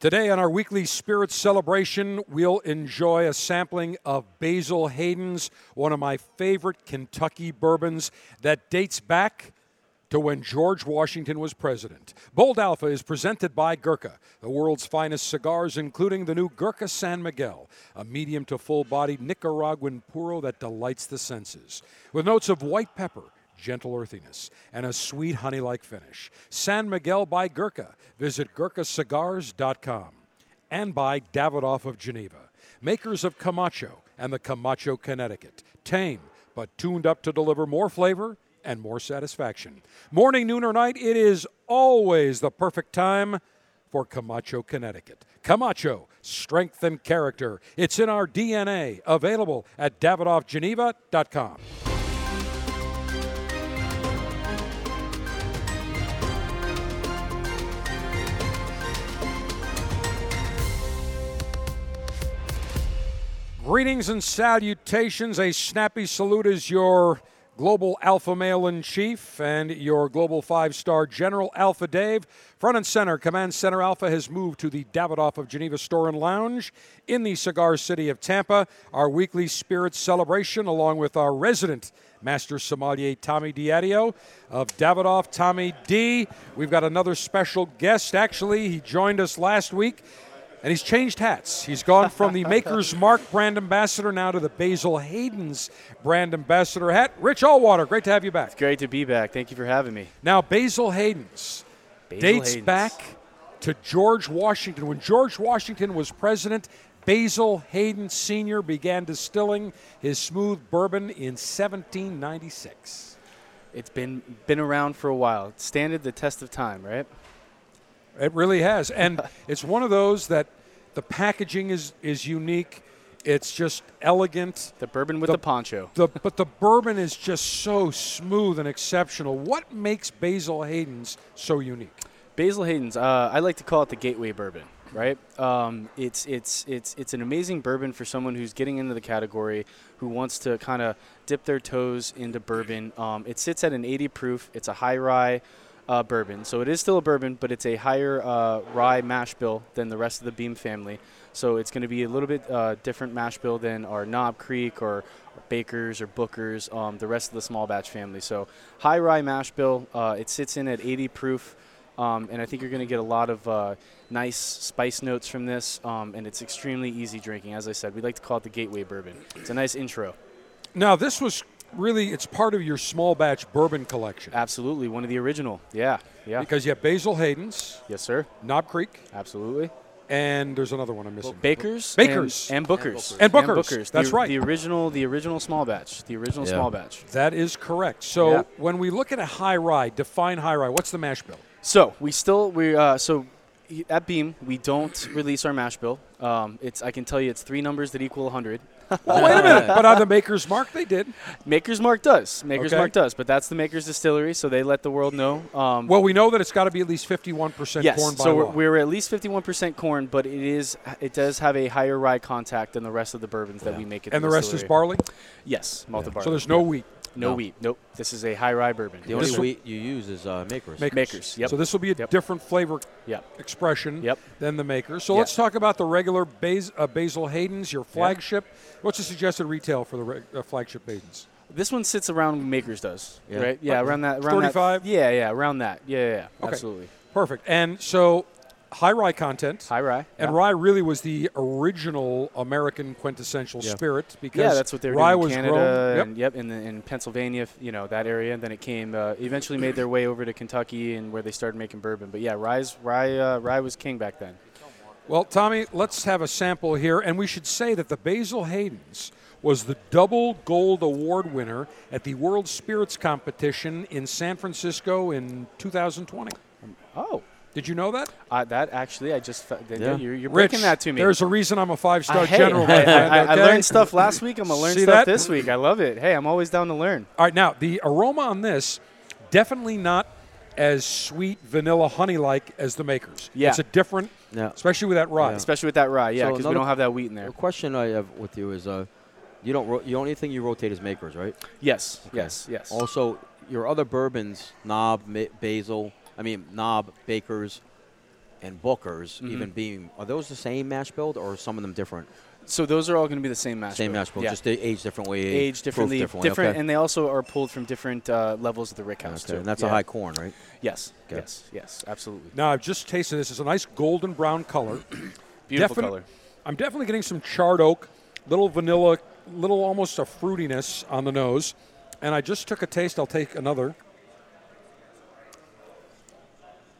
Today on our weekly Spirits celebration, we'll enjoy a sampling of Basil Hayden's, one of my favorite Kentucky bourbons that dates back to when George Washington was president. Bold Alpha is presented by Gurkha, the world's finest cigars, including the new Gurkha San Miguel, a medium to full bodied Nicaraguan puro that delights the senses. With notes of white pepper, gentle earthiness, and a sweet honey like finish. San Miguel by Gurkha. Visit GurkhaCigars.com. And by Davidoff of Geneva, makers of Camacho and the Camacho Connecticut. Tame, but tuned up to deliver more flavor and more satisfaction. Morning, noon, or night, it is always the perfect time for Camacho, Connecticut. Camacho, strength and character. It's in our DNA. Available at DavidoffGeneva.com. Greetings and salutations. A snappy salute is your global alpha male in chief and your global five star general, Alpha Dave. Front and center, Command Center Alpha has moved to the Davidoff of Geneva Store and Lounge in the cigar city of Tampa. Our weekly spirit celebration, along with our resident master sommelier Tommy Diadio of Davidoff. Tommy D. We've got another special guest. Actually, he joined us last week and he's changed hats. He's gone from the Maker's Mark brand ambassador now to the Basil Hayden's brand ambassador hat. Rich Allwater, great to have you back. It's great to be back. Thank you for having me. Now, Basil Hayden's Basil dates Hayden's. back to George Washington. When George Washington was president, Basil Hayden Sr. began distilling his smooth bourbon in 1796. It's been been around for a while. It standed the test of time, right? It really has, and it's one of those that the packaging is is unique. It's just elegant. The bourbon with The- the, poncho. The, but the bourbon is just so smooth and exceptional. What makes Basil Hayden's so unique? Basil Hayden's. Uh, I like to call it the gateway bourbon, right? Um, it's it's it's it's an amazing bourbon for someone who's getting into the category, who wants to kind of dip their toes into bourbon. Um, it sits at an 80 proof. It's a high rye. Uh, bourbon, so it is still a bourbon, but it's a higher uh, rye mash bill than the rest of the Beam family. So it's going to be a little bit uh, different mash bill than our Knob Creek or, Bakers or Bookers, um, the rest of the small batch family. So high rye mash bill. Uh, it sits in at 80 proof. Um, and I think you're going to get a lot of uh, nice spice notes from this, um, and it's extremely easy drinking. As I said, we like to call it the gateway bourbon. It's a nice intro. Now, this was really it's part of your small batch bourbon collection Absolutely, one of the original. Yeah, yeah. because you have Basil Hayden's, Yes, sir. Knob Creek, Absolutely. and there's another one I'm missing. Bakers, Bakers. and, and Bookers, And Bookers. bookers That's the, right. The original, the original small batch, the original Yeah. small batch. That is correct. So Yeah. when we look at a high rye, define high rye. What's the mash bill? So we still we uh, so y- at Beam we don't release our mash bill. Um, it's I can tell you it's three numbers that equal 100. Oh, wait a minute. but on the Maker's Mark, they did. Maker's Mark does. Maker's Okay. Mark does, but that's the Maker's Distillery, so they let the world know. Um, Well, we know that it's got to be at least 51% yes, corn by so we're, we're at least 51% corn, but it is it does have a higher rye contact than the rest of the bourbons that we make at and the the rest is barley. Yes, malted barley. So there's no wheat. No No. wheat. Nope. This is a high rye bourbon. The only This wheat you use is uh, Makers. Makers. Makers, yep. So this will be a Yep. different flavor Yep. expression Yep. than the Makers. So Yeah. let's talk about the regular Bas- uh, Basil Hayden's, your flagship. What's the suggested retail for the re- uh, flagship Hayden's? This one sits around Makers does, Yeah. right? Yeah, around that. Around 35? That, yeah, yeah, around that. Yeah, yeah, yeah. Okay. absolutely. Perfect. And so high rye content. High rye. And yeah. rye really was the original American quintessential Yeah. spirit because Yeah, that's what they were rye doing was in Canada grown. Yep. and yep, in, the, in Pennsylvania, you know that area. And then it came, uh, eventually made their way over to Kentucky and where they started making bourbon. But yeah, rye's, rye, uh, rye was king back then. Well, Tommy, let's have a sample here. And we should say that the Basil Hayden's was the double gold award winner at the World Spirits Competition in San Francisco in 2020. Oh, Did you know that? uh, that actually, I just fe- Yeah. you're, you're Rich, breaking that to me. There's a reason I'm a five star general. I, my friend, I, I okay? learned stuff last week. I'm gonna learn See stuff that? this week. I love it. Hey, I'm always down to learn. All right, now the aroma on this definitely not as sweet vanilla honey like as the makers. Yeah. It's a different, Yeah. especially with that rye. Yeah. Especially with that rye, yeah, So because we don't have that wheat in there. The question I have with you is, uh, you don't ro- the only thing you rotate is Makers, right? Yes, yes, yes. Also, your other bourbons, Knob, Ma- Basil, I mean Knob, Bakers, and Booker's, Mm-hmm. even being, are those the same mash bill or are some of them different? So those are all going to be the same mash. Same bill. mash bill, Yeah. just they age different way, age differently, differently. different, okay. and they also are pulled from different uh, levels of the rick house Okay, too. and that's Yeah. a high corn, right? Yes, Okay. yes, yes, absolutely. Now I've just tasted this. It's a nice golden brown color. Beautiful Definite- color. I'm definitely getting some charred oak, little vanilla, little almost a fruitiness on the nose. And I just took a taste. I'll take another.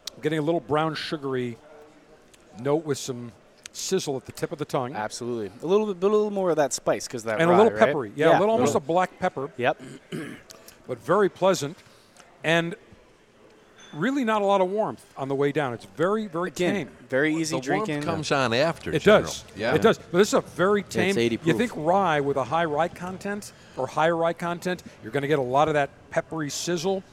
I'm getting a little brown sugary note with some sizzle at the tip of the tongue. Absolutely, a little bit, a little more of that spice because that and a rye, little right? peppery. Yeah, a little almost a black pepper, Yep. but very pleasant. And really not a lot of warmth on the way down. It's very, very Again, tame. very easy the warmth comes on after. It General. does. Yeah. It does. But this is a very it's tame. 80 you think rye with a high rye content or higher rye content, you're going to get a lot of that peppery sizzle.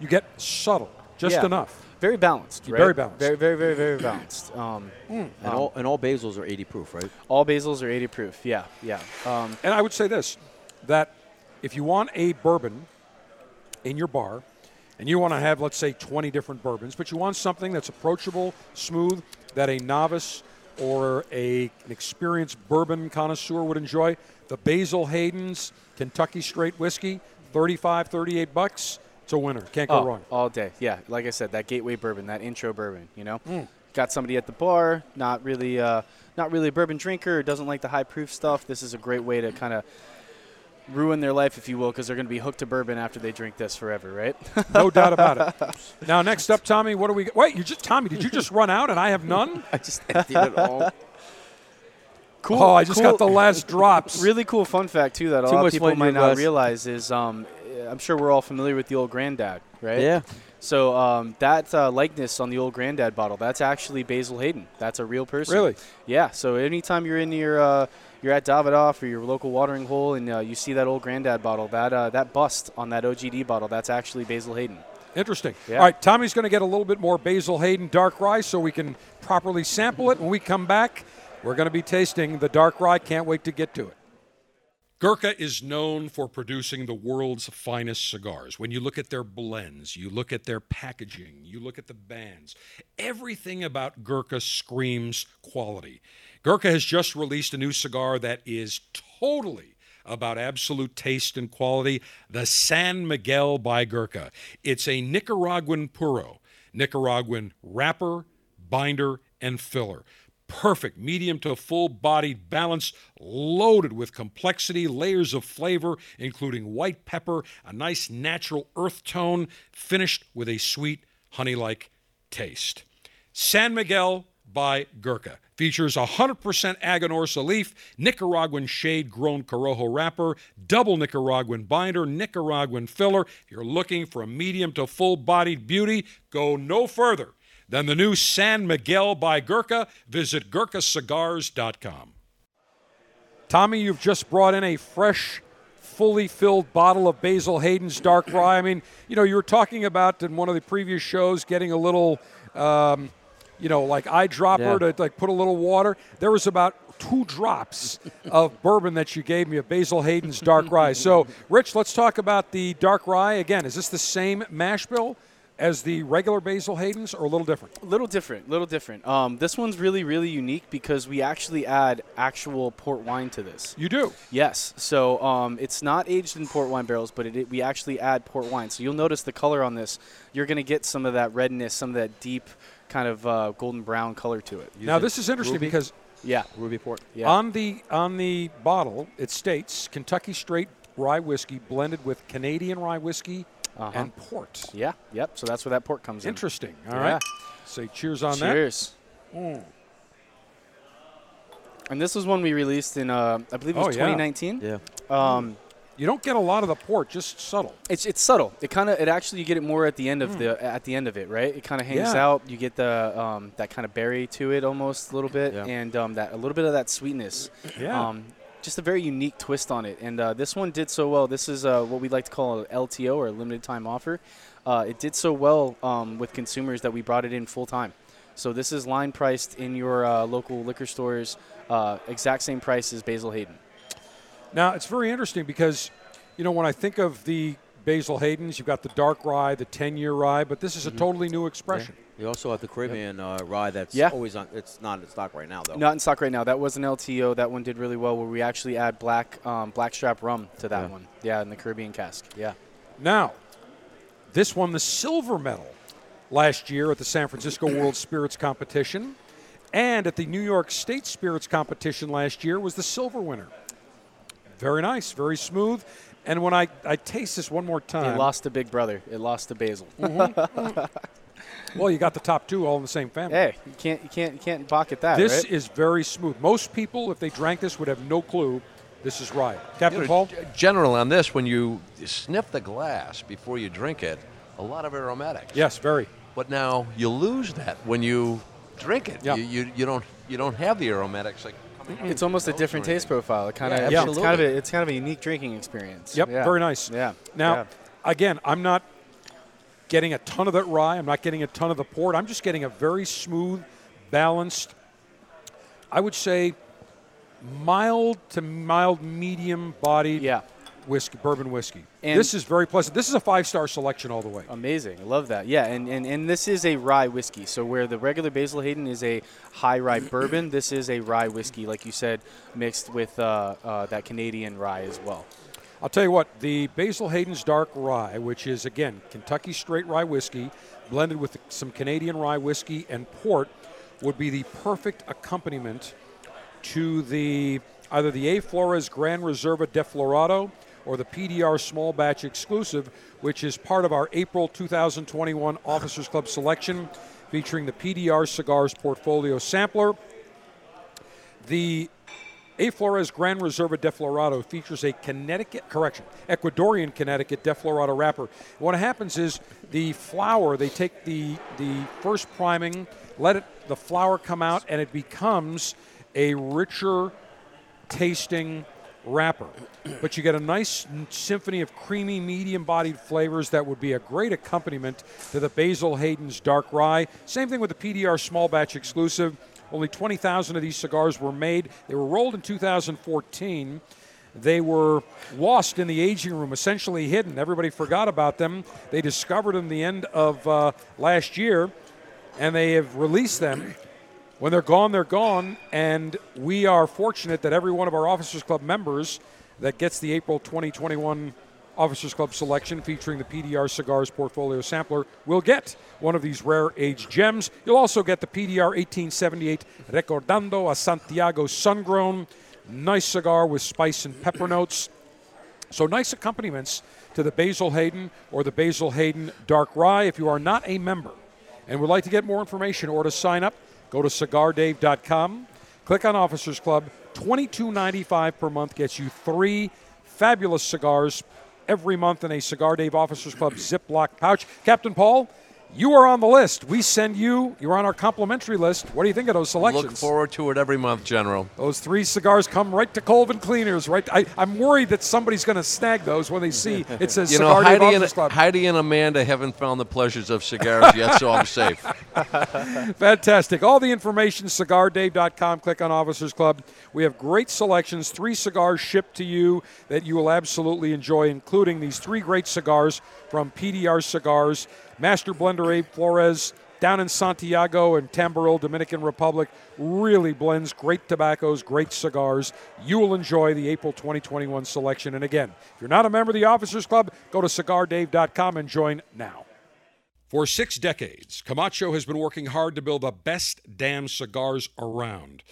You get subtle, just Yeah. enough. Very balanced, right? Very balanced. Very, very, very, very balanced. Um, And all and all basils are 80 proof, right? all basils are 80 proof. Yeah, yeah. Um, And I would say this that if you want a bourbon in your bar and you want to have, let's say, 20 different bourbons, but you want something that's approachable, smooth, that a novice or a, an experienced bourbon connoisseur would enjoy, the Basil Hayden's Kentucky Straight Whiskey, 35, 38 bucks. It's a winner. Can't go oh, wrong. all day. Yeah, like I said, that gateway bourbon, that intro bourbon. You know, Mm. got somebody at the bar, not really, uh, not really a bourbon drinker, doesn't like the high proof stuff. This is a great way to kind of ruin their life, if you will, because they're going to be hooked to bourbon after they drink this forever, right? No doubt about it. Now, next up, Tommy, what do we? Wait, you just Tommy? Did you just run out and I have none? I just emptied it all. cool. oh, I just cool. got the last drops. Really cool fun fact too that a Too lot of people might not realize is um, I'm sure we're all familiar with the old granddad, right? Yeah. So um, that uh, likeness on the old granddad bottle, that's actually Basil Hayden. That's a real person. Really? Yeah. So anytime you're in your uh, you're at Davidoff or your local watering hole and uh, you see that old granddad bottle, that uh, that bust on that OGD bottle, that's actually Basil Hayden. Interesting. Yeah. All right, Tommy's going to get a little bit more Basil Hayden dark rye so we can properly sample it. When we come back, we're going to be tasting the dark rye. Can't wait to get to it. Gurkha is known for producing the world's finest cigars. When you look at their blends, you look at their packaging, you look at the bands, everything about Gurkha screams quality. Gurkha has just released a new cigar that is totally about absolute taste and quality the San Miguel by Gurkha. It's a Nicaraguan puro, Nicaraguan wrapper, binder, and filler perfect medium to full bodied balance, loaded with complexity, layers of flavor, including white pepper, a nice natural earth tone, finished with a sweet honey like taste. San Miguel by Gurkha features 100% Aganorsa leaf, Nicaraguan shade grown Corojo wrapper, double Nicaraguan binder, Nicaraguan filler. If you're looking for a medium to full bodied beauty, go no further than the new San Miguel by Gurkha. Visit GurkhaCigars.com. Tommy, you've just brought in a fresh, fully filled bottle of Basil Hayden's Dark Rye. I mean, you know, you were talking about in one of the previous shows getting a little, um, you know, like eyedropper Yeah. to like put a little water. There was about two drops of bourbon that you gave me of Basil Hayden's Dark Rye. So, Rich, let's talk about the Dark Rye again. Is this the same mash bill as the regular Basil Hayden's, or a little different? A little different, little different. Um, this one's really, really unique because we actually add actual port wine to this. You do. Yes. So um, it's not aged in port wine barrels, but it, it- we actually add port wine. So you'll notice the color on this. You're going to get some of that redness, some of that deep kind of uh, golden brown color to it. Now, this is interesting Ruby? because Yeah. Ruby Port. Yeah. On the on the bottle, it states Kentucky Straight Rye Whiskey blended with Canadian Rye Whiskey Uh-huh. and port. yeah. Yep. So that's where that port comes in. Interesting. All Yeah. right. Say cheers on that. Cheers. that. And this was one we released in, uh, I believe it was Oh, 2019. Yeah. Um, You don't get a lot of the port, just subtle. It's it's subtle. It kind of it actually you get it more at the end of the at the end of it, right? It kind of hangs. Yeah. out. You get the um, that kind of berry to it almost a little bit, Yeah. and um, that a little bit of that sweetness. Yeah. Um, just a very unique twist on it, and uh, this one did so well. This is uh, what we like to call an LTO or a limited time offer. Uh, it did so well um, with consumers that we brought it in full time. So this is line priced in your uh, local liquor stores, uh, exact same price as Basil Hayden. Now it's very interesting because, you know, when I think of the Basil Hayden's, you've got the dark rye, the 10-year rye, but this is a totally new expression. You also have the Caribbean uh, rye that's Yeah. always on. It's not in stock right now though. Not in stock right now. That was an LTO. That one did really well. Where we actually add black um, blackstrap rum to that Yeah. one. Yeah, in the Caribbean cask. Yeah. Now, this won the silver medal last year at the San Francisco World Spirits Competition, and at the New York State Spirits Competition last year was the silver winner. Very nice, very smooth. And when I, I taste this one more time, It lost to Big Brother. It lost to Basil. well, you got the top two all in the same family. hey, you can't you can't you can't balk at that. this right? is very smooth. Most people, if they drank this, would have no clue this is rye. Captain You know, Paul? g- General, on this, when you sniff the glass before you drink it, a lot of aromatics. Yes, very. But now you lose that when you drink it. Yeah. You, you, you don't you don't have the aromatics like. coming It's almost a different taste profile. It kind of Yeah, it's kind of a, it's kind of a unique drinking experience. Yep, Yeah. very nice. Yeah. Now, Yeah. again, I'm not getting a ton of that rye. I'm not getting a ton of the port. I'm just getting a very smooth, balanced, I would say mild to mild medium bodied Yeah. whiskey, bourbon whiskey. And- this is very pleasant. This is a five star selection all the way. Amazing. I love that. Yeah, and, and, and this is a rye whiskey. So where the regular Basil Hayden is a high rye bourbon, this is a rye whiskey, like you said, mixed with uh, uh, that Canadian rye as well. I'll tell you what, the Basil Hayden's Dark Rye, which is, again, Kentucky straight rye whiskey, blended with some Canadian rye whiskey and port, would be the perfect accompaniment to the either the A. Flores Gran Reserva Desflorado or the PDR Small Batch Exclusive, which is part of our April 2021 Officers Club selection featuring the PDR Cigars Portfolio Sampler. The a. Flores Gran Reserva Desflorado features a Connecticut, correction, Ecuadorian Connecticut Desflorado wrapper. What happens is the flower, they take the, the first priming, let it, the flower come out, and it becomes a richer tasting wrapper. But you get a nice symphony of creamy, medium bodied flavors that would be a great accompaniment to the Basil Hayden's Dark Rye. Same thing with the PDR Small Batch Exclusive. Only 20,000 of these cigars were made. They were rolled in 2014. They were lost in the aging room, essentially hidden. Everybody forgot about them. They discovered them the end of uh, last year, and they have released them. When they're gone, they're gone. And we are fortunate that every one of our Officers Club members that gets the April 2021 Officers Club selection featuring the PDR Cigars Portfolio Sampler will get one of these rare aged gems. You'll also get the PDR 1878 Recordando a Santiago Sungrown. Nice cigar with spice and pepper notes. So nice accompaniments to the Basil Hayden or the Basil Hayden Dark Rye. If you are not a member and would like to get more information or to sign up, go to cigardave.com. Click on Officers Club. $22.95 per month gets you three fabulous cigars every month in a Cigar Dave Officers Club Ziploc pouch. Captain Paul, you are on the list. We send you, you're on our complimentary list. What do you think of those selections? Look forward to it every month, General. Those three cigars come right to Colvin Cleaners. Right, I, I'm worried that somebody's going to snag those when they see it says You know, Cigar Dave Heidi and, Officers Club. Heidi and Amanda haven't found the pleasures of cigars yet, so I'm safe. Fantastic. All the information, cigardave.com. Click on Officers Club. We have great selections, three cigars shipped to you that you will absolutely enjoy, including these three great cigars from PDR Cigars, Master Blender Abe Flores, down in Santiago and Tamboril, Dominican Republic. Really blends great tobaccos, great cigars. You will enjoy the April 2021 selection. And again, if you're not a member of the Officers Club, go to cigardave.com and join now. For six decades, Camacho has been working hard to build the best damn cigars around.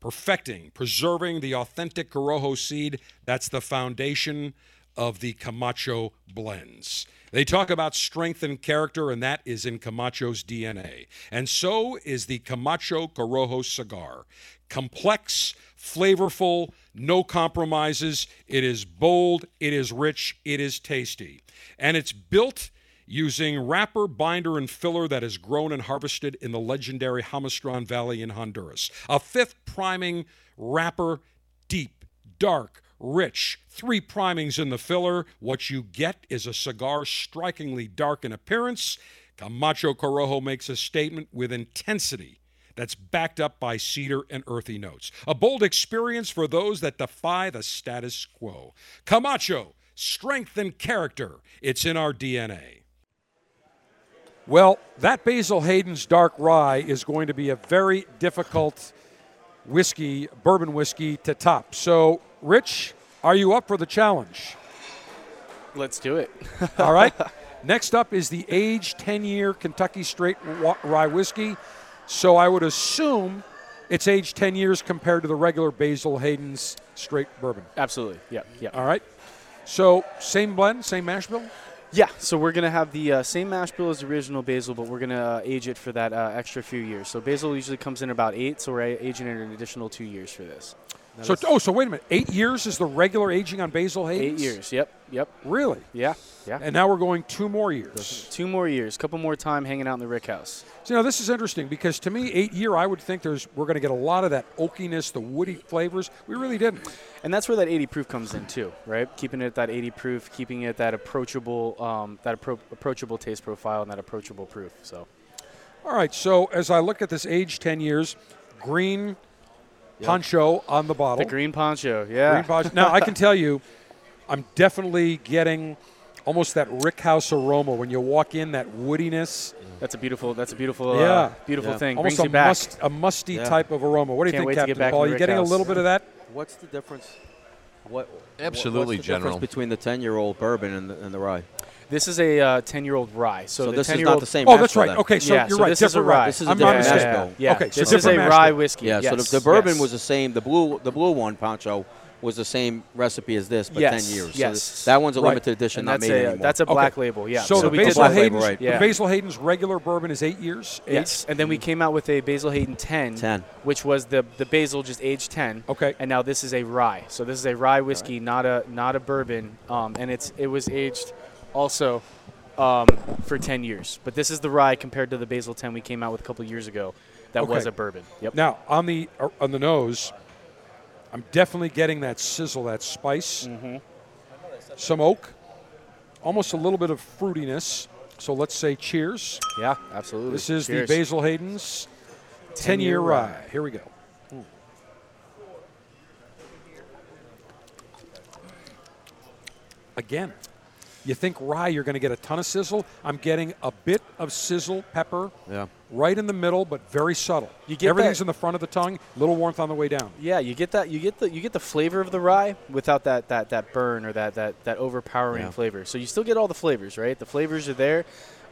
Perfecting, preserving the authentic Corojo seed, that's the foundation of the Camacho blends. They talk about strength and character, and that is in Camacho's DNA. And so is the Camacho Corojo cigar. Complex, flavorful, no compromises. It is bold, it is rich, it is tasty. And it's built using wrapper, binder, and filler that is grown and harvested in the legendary Jamastran Valley in Honduras. A fifth priming wrapper, deep, dark, rich. Three primings in the filler. What you get is a cigar strikingly dark in appearance. Camacho Corojo makes a statement with intensity that's backed up by cedar and earthy notes. A bold experience for those that defy the status quo. Camacho, strength and character. It's in our DNA. Well, that Basil Hayden's Dark Rye is going to be a very difficult whiskey, bourbon whiskey, to top. So, Rich, are you up for the challenge? Let's do it. All right. Next up is the aged 10 year Kentucky Straight Rye Whiskey. So I would assume it's aged 10 years compared to the regular Basil Hayden's Straight Bourbon. Absolutely. Yeah. Yeah. All right. So same blend, same mash bill? Yeah, so we're gonna have the uh, same mash bill as the original basil, but we're gonna uh, age it for that uh, extra few years. So basil usually comes in about eight, so we're aging it an additional two years for this. So, oh, so wait a minute. Eight years is the regular aging on Basil eight years. Yep, yep, Really? yeah, yeah. And now we're going two more years. Two more years, couple more time hanging out in the Rick House. So, you know, this is interesting because to me, eight year, I would think there's we're going to get a lot of that oakiness, the woody flavors. We really didn't. And that's where that 80 proof comes in too, right? Keeping it at that 80 proof, keeping it that approachable, um, that appro- approachable taste profile and that approachable proof. So All right. So as I look at this age 10 years, green poncho on the bottle. the green poncho, yeah. Green poncho. Now, I can tell you, I'm definitely getting almost that Rick House aroma when you walk in, that woodiness. That's a beautiful. That's a beautiful. Yeah. uh, beautiful Yeah. thing. Almost Brings a, you back. must, a musty Yeah. type of aroma. What do you Can't think, wait get Captain Paul? the Are you Rick getting a little bit of that? What's the difference? What? Absolutely, what's the General. difference between the 10-year-old bourbon and the, and the rye? This is a uh, 10 year old rye. So, So, the this is year not the same. Oh, that's right. then. Okay, so yeah, you're so right. This is a rye. rye. This is a I'm different mash mistaken. bill. Yeah. Okay, so this is a rye bill. whiskey. Yeah. Yes. So the, the bourbon yes. was the same. The blue the blue one, Pancho, was the same recipe as this, but Yes, 10 years. yes. So that one's a Right. limited edition, And not that's made a anymore. that's a Okay. black label. Yeah. So, the we did Basil black Hayden's, right. the Yeah. Basil Hayden's regular bourbon is eight years. Eight? Yes, and then we came out with a Basil Hayden 10, 10. which was the the basil just aged 10. Okay. And now this is a rye. So this is a rye whiskey, not a not a bourbon. Um, and it's it was aged also um, for 10 years. But this is the rye compared to the Basil 10 we came out with a couple years ago. That was a bourbon. Yep. Now on the uh, on the nose, I'm definitely getting that sizzle, that spice, Mm-hmm. some oak, almost a little bit of fruitiness. So let's say cheers. Yeah, absolutely. This is Cheers. the Basil Hayden's 10 10-year year rye. rye. Here we go. Again, you think rye, you're going to get a ton of sizzle. I'm getting a bit of sizzle pepper Yeah. right in the middle, but very subtle. You get Everything's that- in the front of the tongue, little warmth on the way down. Yeah, you get that. You get the you get the flavor of the rye without that that that burn or that that that overpowering Yeah. flavor. So you still get all the flavors, right? The flavors are there.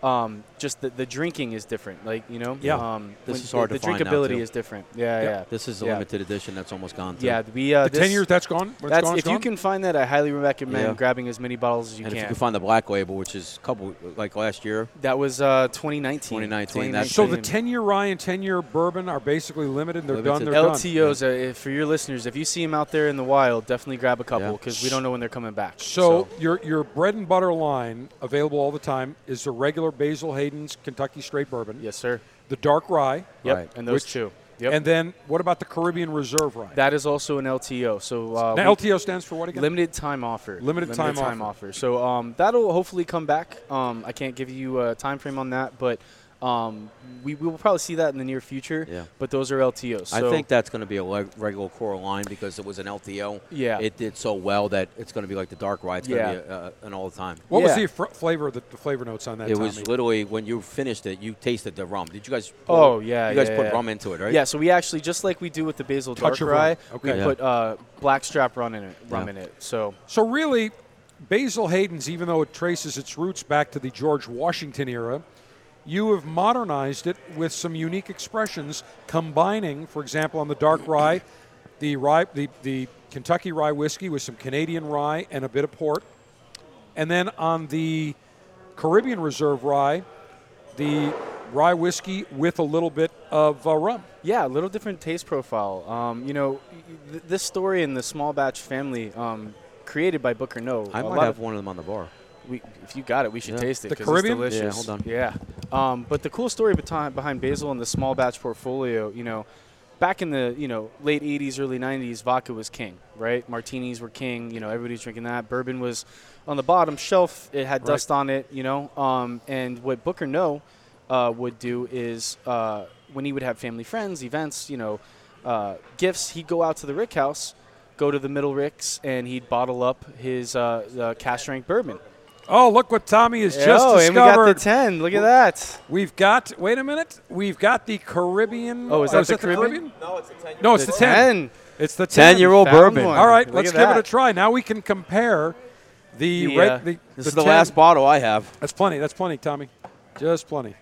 Um, just the, the drinking is different. Like you know, Yeah. Um, This is hard the, to find now, drinkability is different. Yeah, Yeah. yeah. This is a Yeah. limited edition that's almost gone. Too. Yeah, we uh, The 10 years, that's gone? That's gone, if you can find that, I highly recommend Yeah. grabbing as many bottles as you and can. if you can find the black label, which is a couple like last year, that was uh, 2019. 2019, that's- So the 10 year rye and 10 year bourbon are basically limited. They're Limited. done. They're done. LTOs, uh, for your listeners, if you see them out there in the wild, definitely grab a couple because we don't know when they're coming back. So, your your bread and butter line available all the time is the regular Basil Hayden's Kentucky Straight Bourbon, yes, sir. the dark rye, Yep, Right. and those Which- two. Yep. and then what about the Caribbean Reserve rye? That is also an LTO. So uh, now, LTO stands for what again? limited time offer. Limited time offer. offer. So um, that'll hopefully come back. Um, I can't give you a time frame on that, but um, we, we will probably see that in the near future. Yeah. But those are LTOs. I think that's going to be a leg- regular core line because it was an LTO. Yeah. It did so well that it's going to be like the dark rye. It's Yeah. going to be uh, an all the time. what was the fr- flavor, the, the flavor notes on that? It was literally when you finished it, you tasted the rum. Did you guys? Put, Oh, yeah, You guys yeah, put yeah. rum into it, right? Yeah, so we actually just like we do with the basil dark Touch of rum. rye, Okay. we Yeah. put uh, blackstrap rum in it. Rum Yeah. in it. So So really, Basil Hayden's, even though it traces its roots back to the George Washington era, you have modernized it with some unique expressions, combining, for example, on the dark rye, the rye, the, the Kentucky rye whiskey with some Canadian rye and a bit of port, and then on the Caribbean Reserve rye, the rye whiskey with a little bit of uh, rum. Yeah, a little different taste profile. Um, you know, th- this story in the small batch family, um, created by Booker Noe. I might have of- one of them on the bar. We, if you got it, we should Yeah. taste it. The 'cause Caribbean? It's Yeah, delicious. hold on. Yeah. Um, but the cool story behind, behind Basil and the small batch portfolio, you know, back in the you know late 80s, early 90s, vodka was king, right? Martinis were king. You know, everybody's drinking that. Bourbon was on the bottom shelf. It had Right. dust on it. You know, um, and what Booker Noe uh, would do is uh, when he would have family friends, events, you know, uh, gifts, he'd go out to the Rick House, go to the Middle Ricks, and he'd bottle up his uh, uh, cask strength bourbon. Oh, look what Tommy has just discovered. oh, and we got the 10. Look at that. We've got. Wait a minute. We've got the Caribbean. Oh, is that the it Caribbean? No, it's the ten. No, it's the, The ten. 10. It's the ten. 10-year-old bourbon. one. All right, Look let's at give it a try. Now we can compare the. The, reg- uh, the This the is the 10 last bottle I have. That's plenty. That's plenty, Tommy. Just plenty.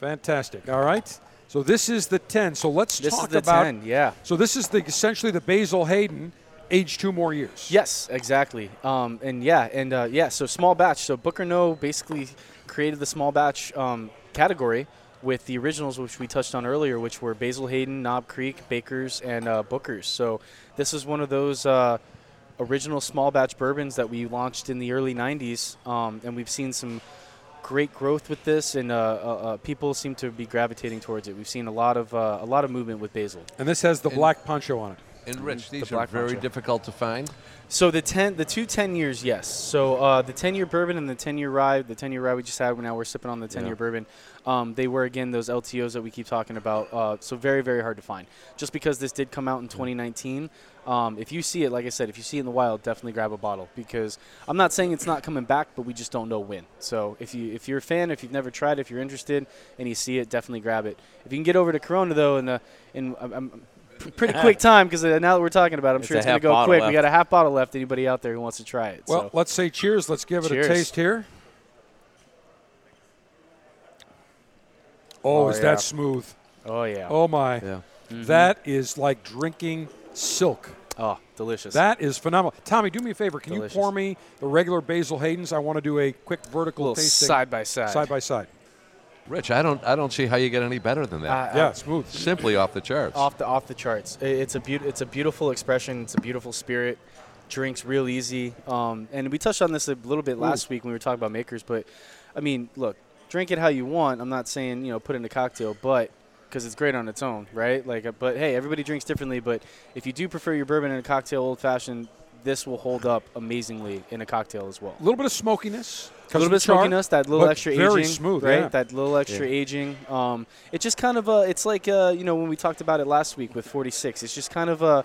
Fantastic. All right. So this is the ten. So let's This talk is the about. 10, yeah. So this is the essentially the Basil Hayden, aged two more years. Yes, exactly. Um, and yeah, and uh, yeah, so small batch. So Booker Noe basically created the small batch um, category with the originals, which we touched on earlier, which were Basil Hayden, Knob Creek, Bakers, and uh, Bookers. So this is one of those uh, original small batch bourbons that we launched in the early 90s, um, and we've seen some great growth with this, and uh, uh, uh, people seem to be gravitating towards it. We've seen a lot of uh, a lot of movement with Basil. And this has the black poncho on it. And Rich, The these are very difficult to find. So the ten, the two 10 years, yes. So uh, the 10 year bourbon and the 10 year rye, the 10 year rye we just had, now we're sipping on the 10 year bourbon. Um, they were again those LTOs that we keep talking about. Uh, so very, very hard to find. Just because this did come out in 2019, um, if you see it, like I said, if you see it in the wild, definitely grab a bottle because I'm not saying it's not coming back, but we just don't know when. So if you if you're a fan, if you've never tried, if you're interested, and you see it, definitely grab it. If you can get over to Corona though, and uh, in um, um, pretty quick time because uh, now that we're talking about, it, I'm It's sure it's going to go bottle quick. We got a half bottle left. Anybody out there who wants to try it? Well, so. let's say cheers. Let's give it Cheers. a taste here. Oh, Oh, is yeah. that smooth? oh yeah. Oh my. Yeah. That is like drinking silk. Oh, delicious. That is phenomenal. Tommy, do me a favor. Can Delicious. you pour me the regular Basil Hayden's? I want to do a quick vertical little tasting side by side. side by side. Rich, I don't, I don't see how you get any better than that. Uh, Yeah, smooth. Simply off the charts. off the off the charts. It's a beaut- It's a beautiful expression. It's a beautiful spirit. Drinks real easy. Um, and we touched on this a little bit last week when we were talking about makers. But I mean, look, drink it how you want. I'm not saying you know put it in a cocktail, but because it's great on its own, right? Like, uh, but hey, everybody drinks differently. But if you do prefer your bourbon in a cocktail, old fashioned, this will hold up amazingly in a cocktail as well. A little bit of smokiness. A little bit of smokiness, that little but extra very aging, smooth, right? yeah. That little extra aging. Um, it just kind of uh, it's like uh, you know when we talked about it last week with 46. It's just kind of a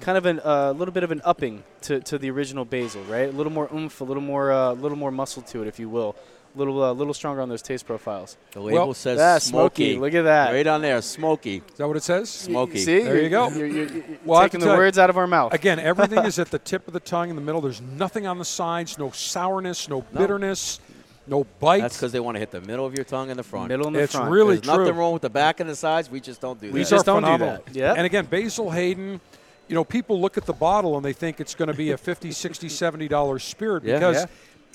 kind of a uh, little bit of an upping to, to the original basil, right? A little more oomph, a little more uh, little more muscle to it, if you will. A little uh, little stronger on those taste profiles. The label Well, says That's smoky. smoky. Look at that. Right on there, smoky. Is that what it says? Smoky. See, There you go. You're, you're, you're Well, I have to taking the tell you- words out of our mouth. Again, everything is at the tip of the tongue in the middle. There's nothing on the sides, no sourness, no bitterness, no bite. That's because they want to hit the middle of your tongue and the front. Middle and the It's front. really There's nothing wrong with the back and the sides. We just don't do We that. just don't do that. Yep. And again, Basil Hayden, you know, people look at the bottle and they think it's going to be a 50 60 70 dollar spirit Yeah. because Yeah.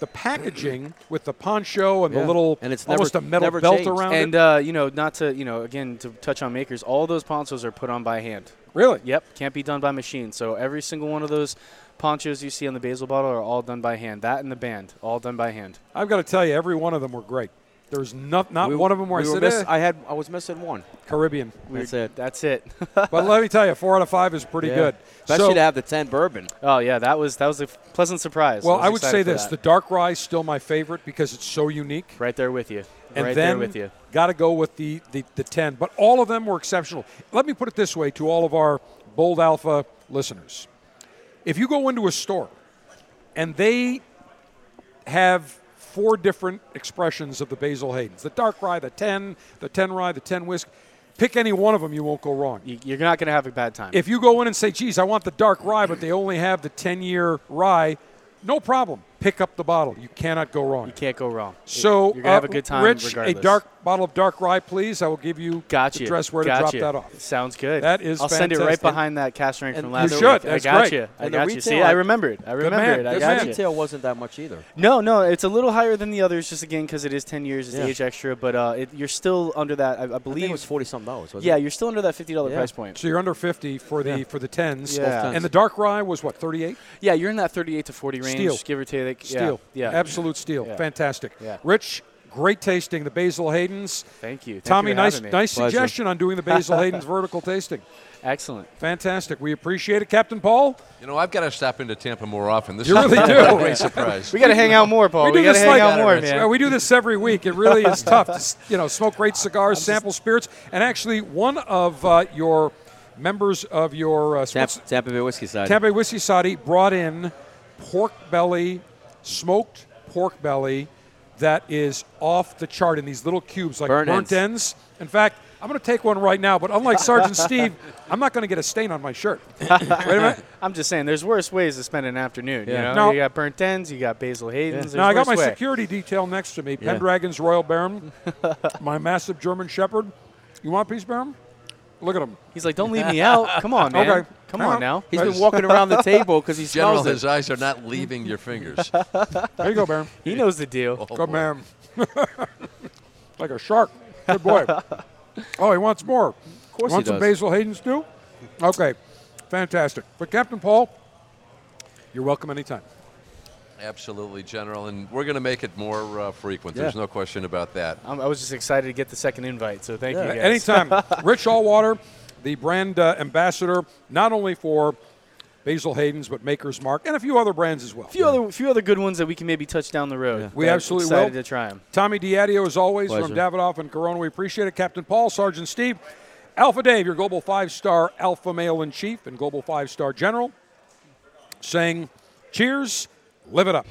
The packaging with the poncho and the little And it's never- almost a metal never belt changed. around And it. uh, you know, not to you know, again to touch on makers, all those ponchos are put on by hand. Really? Yep, can't be done by machine. So every single one of those ponchos you see on the basil bottle are all done by hand. That and the band, all done by hand. I've got to tell you, every one of them were great. There's not not We- one of them where we I were said miss- eh, I had. I was missing one. Caribbean. That's it. That's it. but let me tell you, four out of five is pretty Yeah. good. Especially So- to have the 10 bourbon. oh yeah, that was that was a pleasant surprise. well, was I would say this: that. the dark rye is still my favorite because it's so unique. right there with you. and right then there with you. got to go with the, the the 10 but all of them were exceptional let me put it this way to all of our bold alpha listeners if you go into a store and they have four different expressions of the basil haydens. The dark rye the 10 the 10 rye the 10 whisk. Pick any one of them you won't go wrong. You- You're not going to have a bad time. if you go in and say geez i want the dark rye but they only have the 10 year rye no problem pick up the bottle you cannot go wrong you can't go wrong. so, you're gonna have uh, a good time. Rich, regardless. a dark bottle of dark rye, please. I will give you Got the you. address where Got to drop that off. Sounds good. That is I'll send it right behind that cask strength And from you last should. week. That's I got great. you. I And the got you. See, retail- I remembered. I man. remembered. I Good got man. you. Retail wasn't that much either. No, no, it's a little higher than the others, just again because it is 10 years, it's Yeah. age extra, but uh, it, you're still under that. I, I I think believe. it was 40 something dollars. wasn't yeah, it? you're still under that $50 Yeah. price point. So you're under 50 for the Yeah. for the tens. Yeah. And the dark rye was what 38? Yeah, you're in that 38 to 40 range, Steal. give or take. Steal. Yeah, yeah. Absolute steal. Yeah. Fantastic. Yeah. Rich, great tasting. The Basil Hayden's. Thank you. Thank Tommy, you for nice me. nice Pleasure. suggestion on doing the Basil Hayden's vertical tasting. Excellent. Fantastic. We appreciate it, Captain Paul. You know, I've got to stop into Tampa more often. This You is really do. a great surprise. We got to hang out more, Paul. we We, do got this hang like out more, man. we do this every week. It really is tough to you know smoke great cigars, sample spirits, and actually one of uh, your members of your uh, Tampa, what's- Tampa Bay Whiskey Side. Tampa Bay Whiskey Sadi brought in pork belly, smoked pork belly that is off the chart in these little cubes, like Burnt burnt, ends. ends. In fact, I'm going to take one right now, but unlike Sergeant Steve, I'm not going to get a stain on my shirt. Wait a minute. I'm just saying, there's worse ways to spend an afternoon. You Yeah. know, No. you got burnt ends, you got Basil Hayden's. Now I got my way. security detail next to me, Yeah. Pendragon's Royal Baron, my massive German Shepherd. You want a piece, Baron? Look at him. He's like, don't leave me out. Come on, man. Okay. Come on on. now. He's been walking around the table because he General, smells it. his eyes are not leaving your fingers. There you go, Baron. He knows the deal. Oh, Good boy. man. like a shark. Good boy. oh, he wants more. Of course he Want some does. Basil Hayden's too? Okay. Fantastic. But Captain Paul, you're welcome anytime. Absolutely, General, and we're going to make it more uh, frequent. There's no question about that. I'm, I was just excited to get the second invite, so thank you guys. Anytime. Rich Allwater, the brand uh, ambassador, not only for Basil Hayden's, but Maker's Mark, and a few other brands as well. A few other, few other good ones that we can maybe touch down the road. We absolutely excited will. to try them. Tommy Diadio, as always, from Davidoff and Corona. We appreciate it. Captain Paul, Sergeant Steve, Alpha Dave, your Global Five Star Alpha Male in Chief and Global Five Star General, saying, Cheers, Live it up.